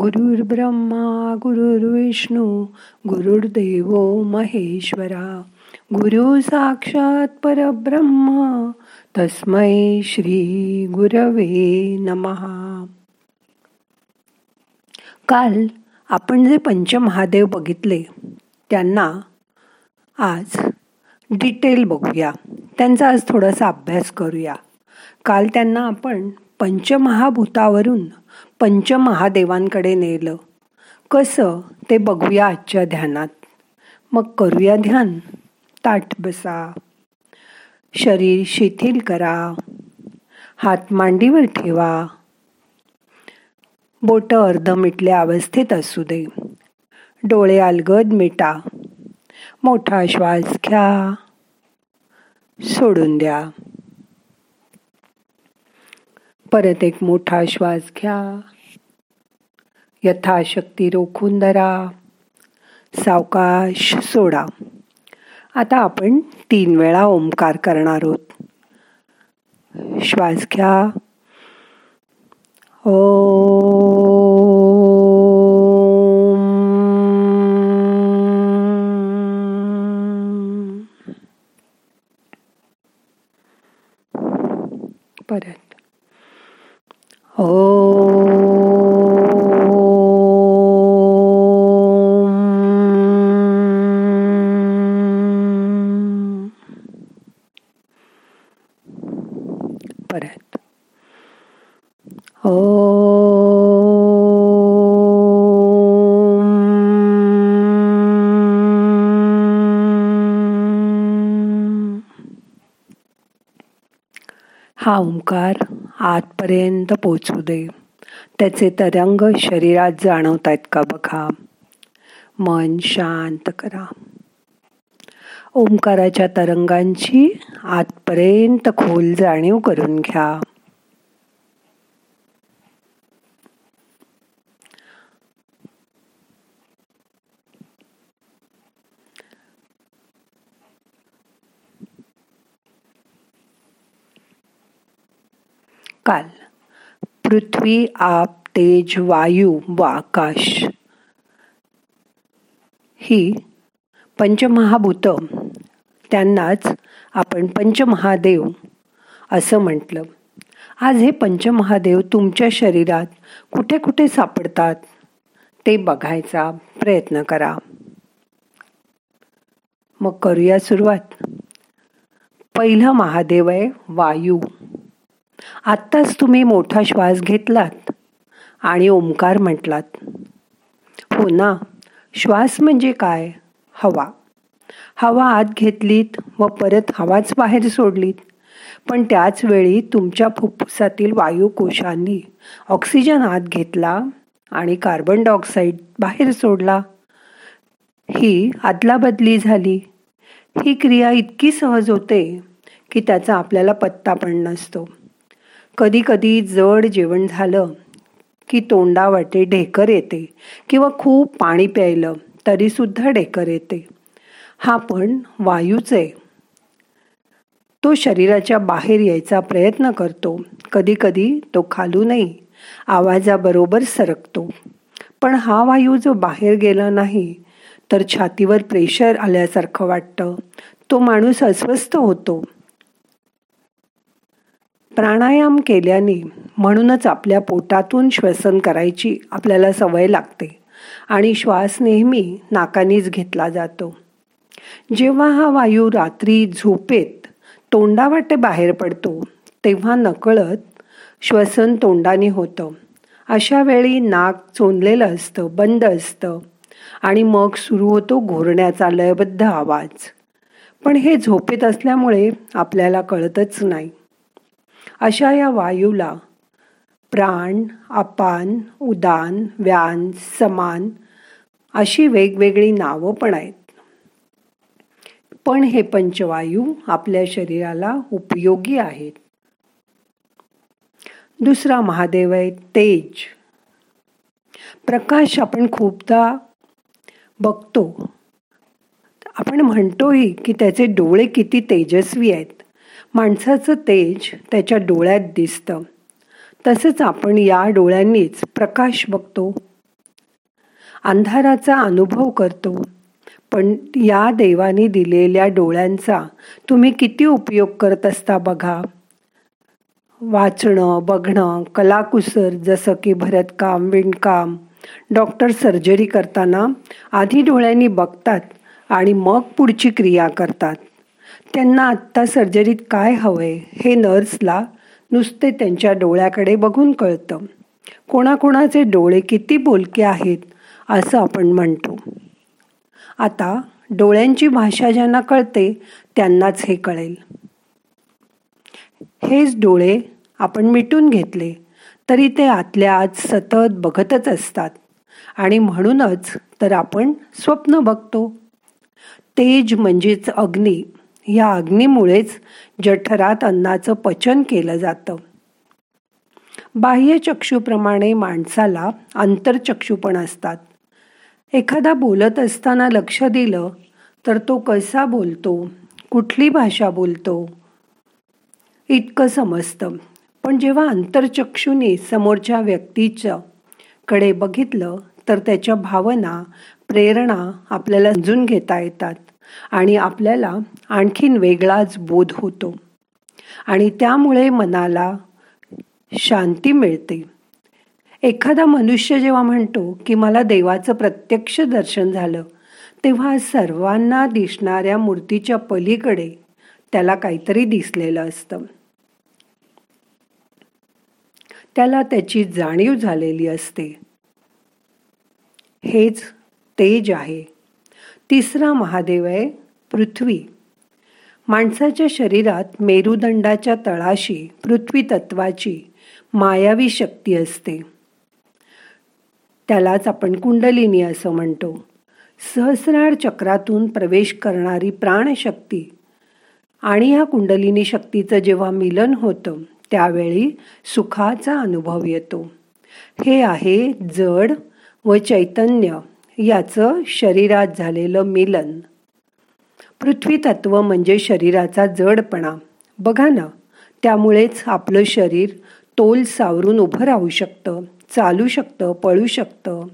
गुरुर् ब्रह्मा गुरुर्विष्णू गुरुर्देव महेश्वरा. गुरु साक्षात परब्रह्मा तस्मै श्री गुरवे नमहा काल आपण जे पंचमहादेव बघितले त्यांना आज डिटेल बघूया. त्यांचा आज थोडासा अभ्यास करूया. काल त्यांना आपण पंचमहाभूतावरून पंचमहादेवांकडे नेलं. कसं ते बघूया आजच्या ध्यानात. मग करूया ध्यान. ताट बसा. शरीर शिथिल करा. हात मांडीवर ठेवा. बोट अर्ध मिटल्या अवस्थेत असू दे. डोळे अलगद मिटा. मोठा श्वास घ्या. सोडून द्या. परत एक मोठा श्वास घ्या. यथाशक्ती रोखून धरा. सावकाश सोडा. आता आपण तीन वेळा ओंकार करणार आहोत. श्वास घ्या. ओ. परत ओ हा ओंकार आतपर्यंत पोचू दे. त्याचे तरंग शरीरात जाणवत आहेत का बघा. मन शांत करा. ओंकाराच्या तरंगांची आतपर्यंत खोल जाणीव करून घ्या. काल पृथ्वी आप तेज वायू व आकाश ही पंचमहाभूत त्यांनाच आपण पंचमहादेव असं म्हटलं. आज हे पंचमहादेव तुमच्या शरीरात कुठे कुठे सापडतात ते बघायचा प्रयत्न करा. मग करूया सुरुवात. पहिला महादेव आहे वायू. आत्ताच तुम्ही मोठा श्वास घेतलात आणि ओंकार म्हटलात. हो ना श्वास म्हणजे काय? हवा. हवा आत घेतलीत व परत हवाच बाहेर सोडलीत. पण त्याच वेळी तुमच्या फुफ्फुसातील वायुकोशांनी ऑक्सिजन आत घेतला आणि कार्बन डायऑक्साईड बाहेर सोडला. ही अदलाबदली झाली. ही क्रिया इतकी सहज होते की त्याचा आपल्याला पत्ता पण नसतो. कधीकधी जड जेवण झालं की तोंडावाटे ढेकर येते किंवा खूप पाणी प्यायलं तरीसुद्धा ढेकर येते. हा पण वायूच. आहे तो शरीराच्या बाहेर यायचा प्रयत्न करतो. कधी कधी तो खालूनही आवाजाबरोबर सरकतो. पण हा वायू जो बाहेर गेला नाही तर छातीवर प्रेशर आल्यासारखं वाटतं. तो माणूस अस्वस्थ होतो. प्राणायाम केल्याने म्हणूनच आपल्या पोटातून श्वसन करायची आपल्याला सवय लागते आणि श्वास नेहमी नाकानीच घेतला जातो. जेव्हा हा वायू रात्री झोपेत तोंडावाटे बाहेर पडतो तेव्हा नकळत श्वसन तोंडाने होतं. अशा वेळी नाक चोंदलेलं असतं बंद असतं आणि मग सुरू होतो घोरण्याचा लयबद्ध आवाज. पण हे झोपेत असल्यामुळे आपल्याला कळतच नाही. अशा या वायूला प्राण अपान उदान व्यान समान अशी वेगवेगळी नावं पण आहेत. पण हे पंचवायू आपल्या शरीराला उपयोगी आहेत. दुसरा महादेव आहे तेज. प्रकाश आपण खूपदा बघतो. आपण म्हणतोही की त्याचे डोळे किती तेजस्वी आहेत. माणसाचं तेज त्याच्या डोळ्यात दिसतं. तसंच आपण या डोळ्यांनीच प्रकाश बघतो. अंधाराचा अनुभव करतो. पण या देवाने दिलेल्या डोळ्यांचा तुम्ही किती उपयोग करत असता बघा. वाचणं बघणं कलाकुसर जसं की भरतकाम विणकाम डॉक्टर सर्जरी करताना आधी डोळ्यांनी बघतात आणि मग पुढची क्रिया करतात. त्यांना आत्ता सर्जरीत काय हवंय हे नर्सला नुसते त्यांच्या डोळ्याकडे बघून कळतं. कोणाकोणाचे डोळे किती बोलके आहेत असं आपण म्हणतो. आता डोळ्यांची भाषा ज्यांना कळते त्यांनाच हे कळेल. हेच डोळे आपण मिटून घेतले तरी ते आतल्या आत सतत बघतच असतात. आणि म्हणूनच तर आपण स्वप्न बघतो. तेज म्हणजेच अग्नी या अग्नीमुळेच जठरात अन्नाचं पचन केलं जातं. बाह्य चक्षुप्रमाणे माणसाला आंतरचक्षू पण असतात. एखादा बोलत असताना लक्ष दिलं तर तो कसा बोलतो? कुठली भाषा बोलतो? इतकं समजतं. पण जेव्हा आंतरचक्षुने समोरच्या व्यक्तीच्या कडे बघितलं तर त्याच्या भावना प्रेरणा आपल्याला समजून घेता येतात आणि आपल्याला आणखीन वेगळाच बोध होतो. आणि त्यामुळे मनाला शांती मिळते. एखादा मनुष्य जेव्हा म्हणतो की मला देवाचं प्रत्यक्ष दर्शन झालं तेव्हा सर्वांना दिसणाऱ्या मूर्तीच्या पलीकडे त्याला काहीतरी दिसलेलं असतं. त्याला त्याची जाणीव झालेली असते. हेच तेज आहे. तिसरा महादेव आहे पृथ्वी. माणसाच्या शरीरात मेरुदंडाच्या तळाशी पृथ्वी तत्वाची मायावी शक्ती असते. त्यालाच आपण कुंडलिनी असं म्हणतो. सहस्रार चक्रातून प्रवेश करणारी प्राणशक्ती. आणि ह्या कुंडलिनी शक्तीचं जेव्हा मिलन होतं त्यावेळी सुखाचा अनुभव येतो. हे आहे जड व चैतन्य याचं शरीरात झालेलं मिलन. पृथ्वी तत्व म्हणजे शरीराचा जडपणा. बघा ना त्यामुळेच आपलं शरीर तोल सावरून उभं राहू शकतं. चालू शकतं पळू शकतं.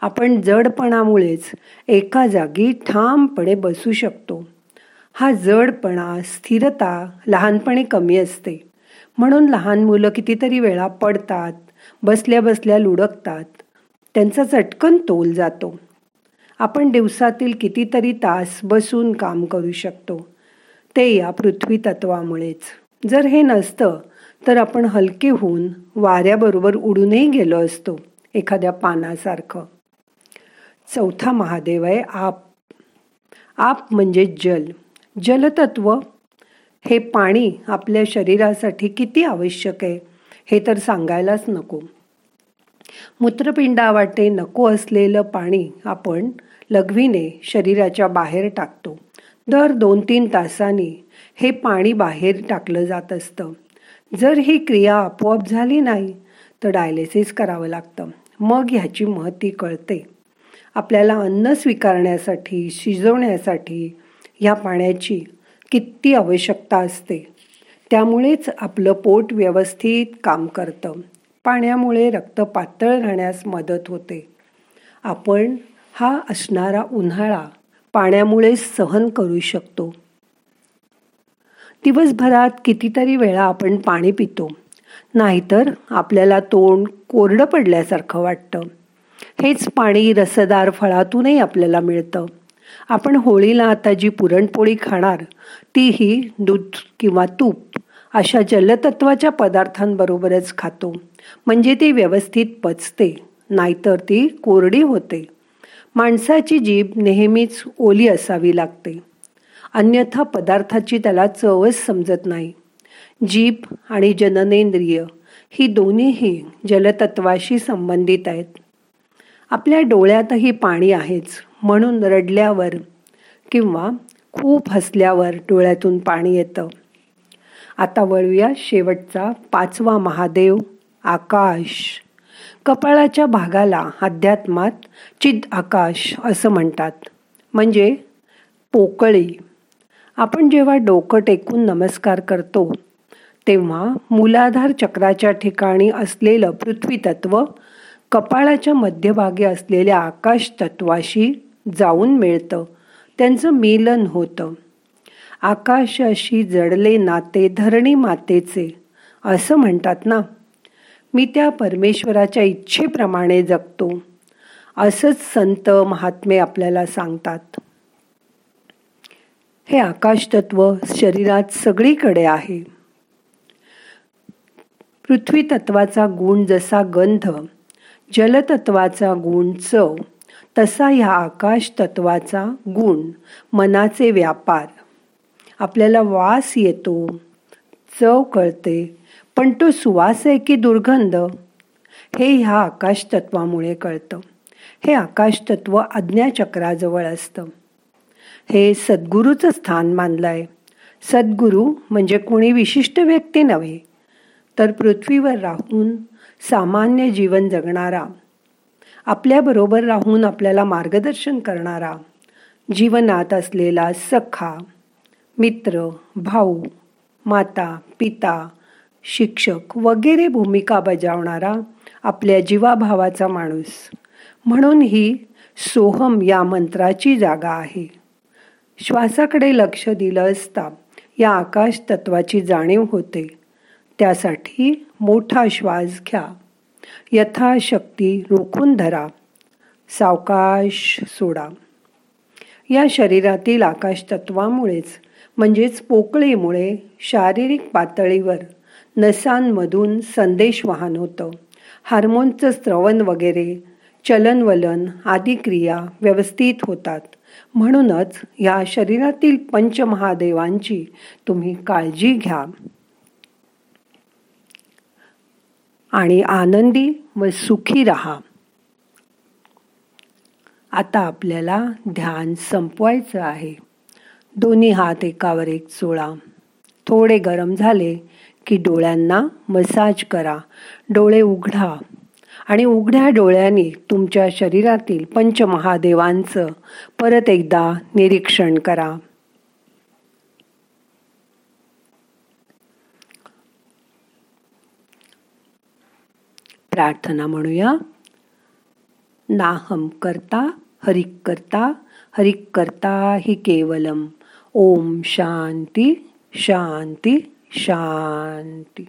आपण जडपणामुळेच एका जागी ठामपणे बसू शकतो. हा जडपणा स्थिरता लहानपणी कमी असते. म्हणून लहान मुलं कितीतरी वेळा पडतात बसल्या बसल्या लुडकतात. त्यांचा चटकन तोल जातो. आपण दिवसातील कितीतरी तास बसून काम करू शकतो. ते या पृथ्वी तत्वामुळेच जर हे नसतं तर आपण हलके होऊन वाऱ्याबरोबर उडूनही गेलो असतो एखाद्या पानासारखं. चौथा महादेव आहे आप. आप म्हणजे जल. जलतत्व हे पाणी आपल्या शरीरासाठी किती आवश्यक आहे हे तर सांगायलाच नको. मूत्रपिंडावाटे नको असलेलं पाणी आपण लघवीने शरीराच्या बाहेर टाकतो. दर दोन तीन तासांनी हे पाणी बाहेर टाकलं जात असतं. जर ही क्रिया आपोआप झाली नाही तर डायलिसिस करावं लागतं. मग ह्याची महती कळते. आपल्याला अन्न स्वीकारण्यासाठी शिजवण्यासाठी ह्या पाण्याची किती आवश्यकता असते. त्यामुळेच आपलं पोट व्यवस्थित काम करतं. पाण्यामुळे रक्त पातळ राहण्यास मदत होते. आपण हा असणारा उन्हाळा पाण्यामुळे सहन करू शकतो. दिवसभरात कितीतरी वेळा आपण पाणी पितो. नाहीतर आपल्याला तोंड कोरडं पडल्यासारखं वाटतं. हेच पाणी रसदार फळातूनही आपल्याला मिळतं. आपण होळीला आता जी पुरणपोळी खाणार तीही दूध किंवा तूप अशा जलतत्वाच्या पदार्थांबरोबरच खातो. म्हणजे ती व्यवस्थित पचते नाहीतर ती कोरडी होते. माणसाची जीभ नेहमीच ओली असावी लागते. अन्यथा पदार्थाची त्याला चवच समजत नाही. जीभ आणि जननेंद्रिय ही दोन्हीही जलतत्वाशी संबंधित आहेत. आपल्या डोळ्यातही पाणी आहेच म्हणून रडल्यावर किंवा खूप हसल्यावर डोळ्यातून पाणी येतं. आता वळूया शेवटचा पाचवा महादेव आकाश. कपाळाच्या भागाला अध्यात्मात चिद आकाश असं म्हणतात. म्हणजे पोकळी. आपण जेव्हा डोकं टेकून नमस्कार करतो तेव्हा मूलाधार चक्राच्या ठिकाणी असलेलं पृथ्वी तत्व कपाळाच्या मध्यभागी असलेल्या आकाश तत्वाशी जाऊन मिळतं. त्यांचं मिलन होतं. आकाशाशी जडले नाते धरणी मातेचे असं म्हणतात ना? मी त्या परमेश्वराच्या इच्छेप्रमाणे जगतो असंच संत महात्मे आपल्याला सांगतात. हे आकाशतत्व शरीरात सगळीकडे आहे. पृथ्वी तत्वाचा गुण जसा गंध जलतत्वाचा गुण चव तसा ह्या आकाश तत्वाचा गुण मनाचे व्यापार. आपल्याला वास येतो चव कळते पण तो सुवास आहे की दुर्गंध? हे ह्या आकाश तत्वामुळे कळतं. हे आकाशतत्व आज्ञाचक्राजवळ असतं. हे सद्गुरूचं स्थान मानलं आहे सद्गुरू म्हणजे कोणी विशिष्ट व्यक्ती नव्हे तर पृथ्वीवर राहून सामान्य जीवन जगणारा आपल्याबरोबर राहून आपल्याला मार्गदर्शन करणारा जीवनात असलेला सखा मित्र भाऊ माता पिता शिक्षक वगैरे भूमिका बजावणारा आपल्या जीवाभावाचा माणूस. म्हणून ही सोहम या मंत्राची जागा आहे. श्वासाकडे लक्ष दिलं असता या आकाश तत्वाची जाणीव होते. त्यासाठी मोठा श्वास घ्या. यथाशक्ती रोखून धरा. सावकाश सोडा. या शरीरातील आकाश तत्वामुळेच म्हणजेच पोकळीमुळे शारीरिक पातळीवर नसांमधून संदेश वाहन होतं. हार्मोनचं स्रवण वगैरे चलनवलन आदी क्रिया व्यवस्थित होतात. म्हणूनच या शरीरातील पंचमहादेवांची तुम्ही काळजी घ्या. आणि आनंदी व सुखी रहा. आता आपल्याला ध्यान संपवायचं आहे. दोन्ही हात एकावर एक चोळा. थोडे गरम झाले की डोळ्यांना मसाज करा. डोळे उघडा. आणि उघड्या डोळ्यांनी तुमच्या शरीरातील पंचमहादेवांचं परत एकदा निरीक्षण करा. प्रार्थना म्हणूया. नाहम करता हरिक करता हरिक करता हि केवलम. ओम शांती शांती शांती.